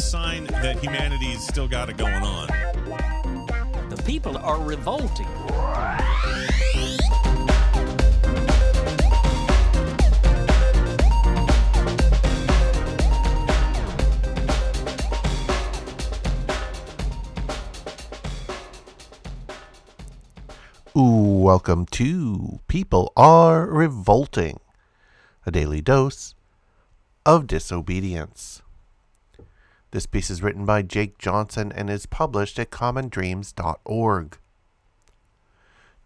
If you want a sign that humanity's still got it going on, The people are revolting. Ooh, welcome to People Are Revolting, a daily dose of disobedience. This piece is written by Jake Johnson and is published at commondreams.org.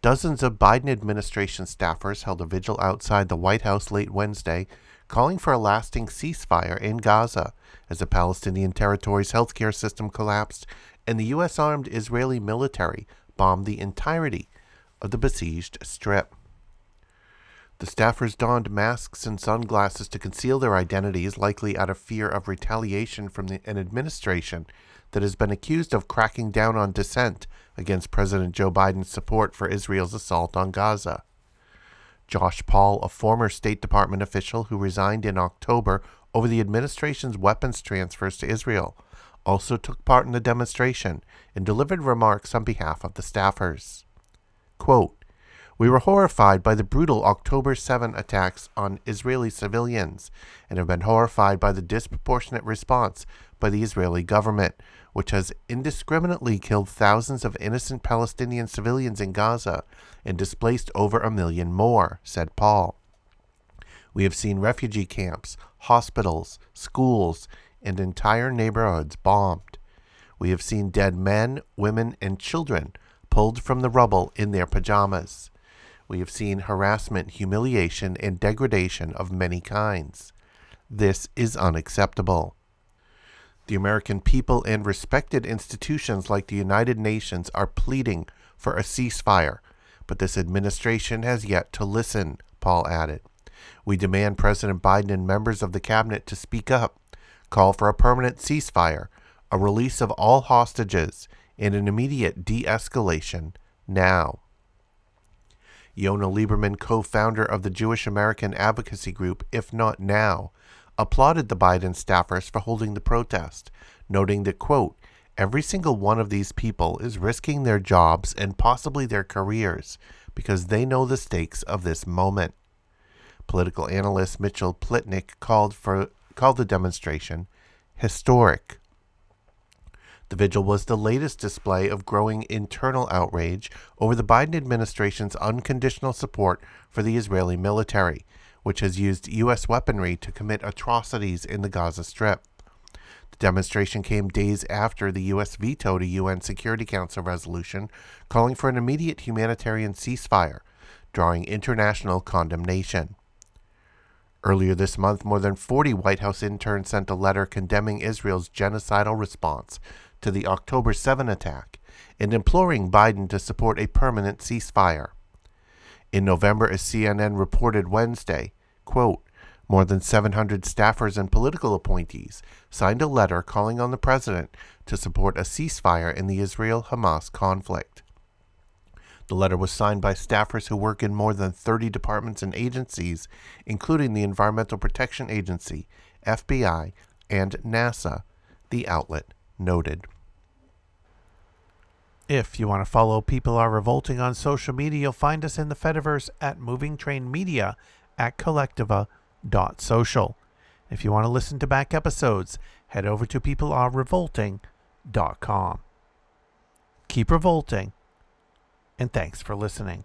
Dozens of Biden administration staffers held a vigil outside the White House late Wednesday, calling for a lasting ceasefire in Gaza as the Palestinian territory's healthcare system collapsed and the U.S. armed Israeli military bombed the entirety of the besieged strip. The staffers donned masks and sunglasses to conceal their identities, likely out of fear of retaliation from the, an administration that has been accused of cracking down on dissent against President Joe Biden's support for Israel's assault on Gaza. Josh Paul, a former State Department official who resigned in October over the administration's weapons transfers to Israel, also took part in the demonstration and delivered remarks on behalf of the staffers. Quote, we were horrified by the brutal October 7 attacks on Israeli civilians and have been horrified by the disproportionate response by the Israeli government, which has indiscriminately killed thousands of innocent Palestinian civilians in Gaza and displaced over a million more, said Paul. We have seen refugee camps, hospitals, schools, and entire neighborhoods bombed. We have seen dead men, women, and children pulled from the rubble in their pajamas. We have seen harassment, humiliation, and degradation of many kinds. This is unacceptable. The American people and respected institutions like the United Nations are pleading for a ceasefire, but this administration has yet to listen, Paul added. We demand President Biden and members of the cabinet to speak up, call for a permanent ceasefire, a release of all hostages, and an immediate de escalation now. Yonah Lieberman, co founder of the Jewish American advocacy group If Not Now, applauded the Biden staffers for holding the protest, noting that, quote, every single one of these people is risking their jobs and possibly their careers because they know the stakes of this moment. Political analyst Mitchell Plitnick called for called the demonstration historic. The vigil was the latest display of growing internal outrage over the Biden administration's unconditional support for the Israeli military, which has used U.S. weaponry to commit atrocities in the Gaza Strip. The demonstration came days after the U.S. vetoed a UN Security Council resolution calling for an immediate humanitarian ceasefire, drawing international condemnation. Earlier this month, more than 40 White House interns sent a letter condemning Israel's genocidal response to the October 7 attack and imploring Biden to support a permanent ceasefire. In November, as CNN reported Wednesday, quote, more than 700 staffers and political appointees signed a letter calling on the president to support a ceasefire in the Israel Hamas conflict. The letter was signed by staffers who work in more than 30 departments and agencies, including the Environmental Protection Agency, FBI, and NASA, the outlet noted. If you want to follow People Are Revolting on social media, you'll find us in the Fediverse at Moving Train Media at kolektiva.social. If you want to listen to back episodes, head over to peoplearerevolting.com. Keep revolting, and thanks for listening.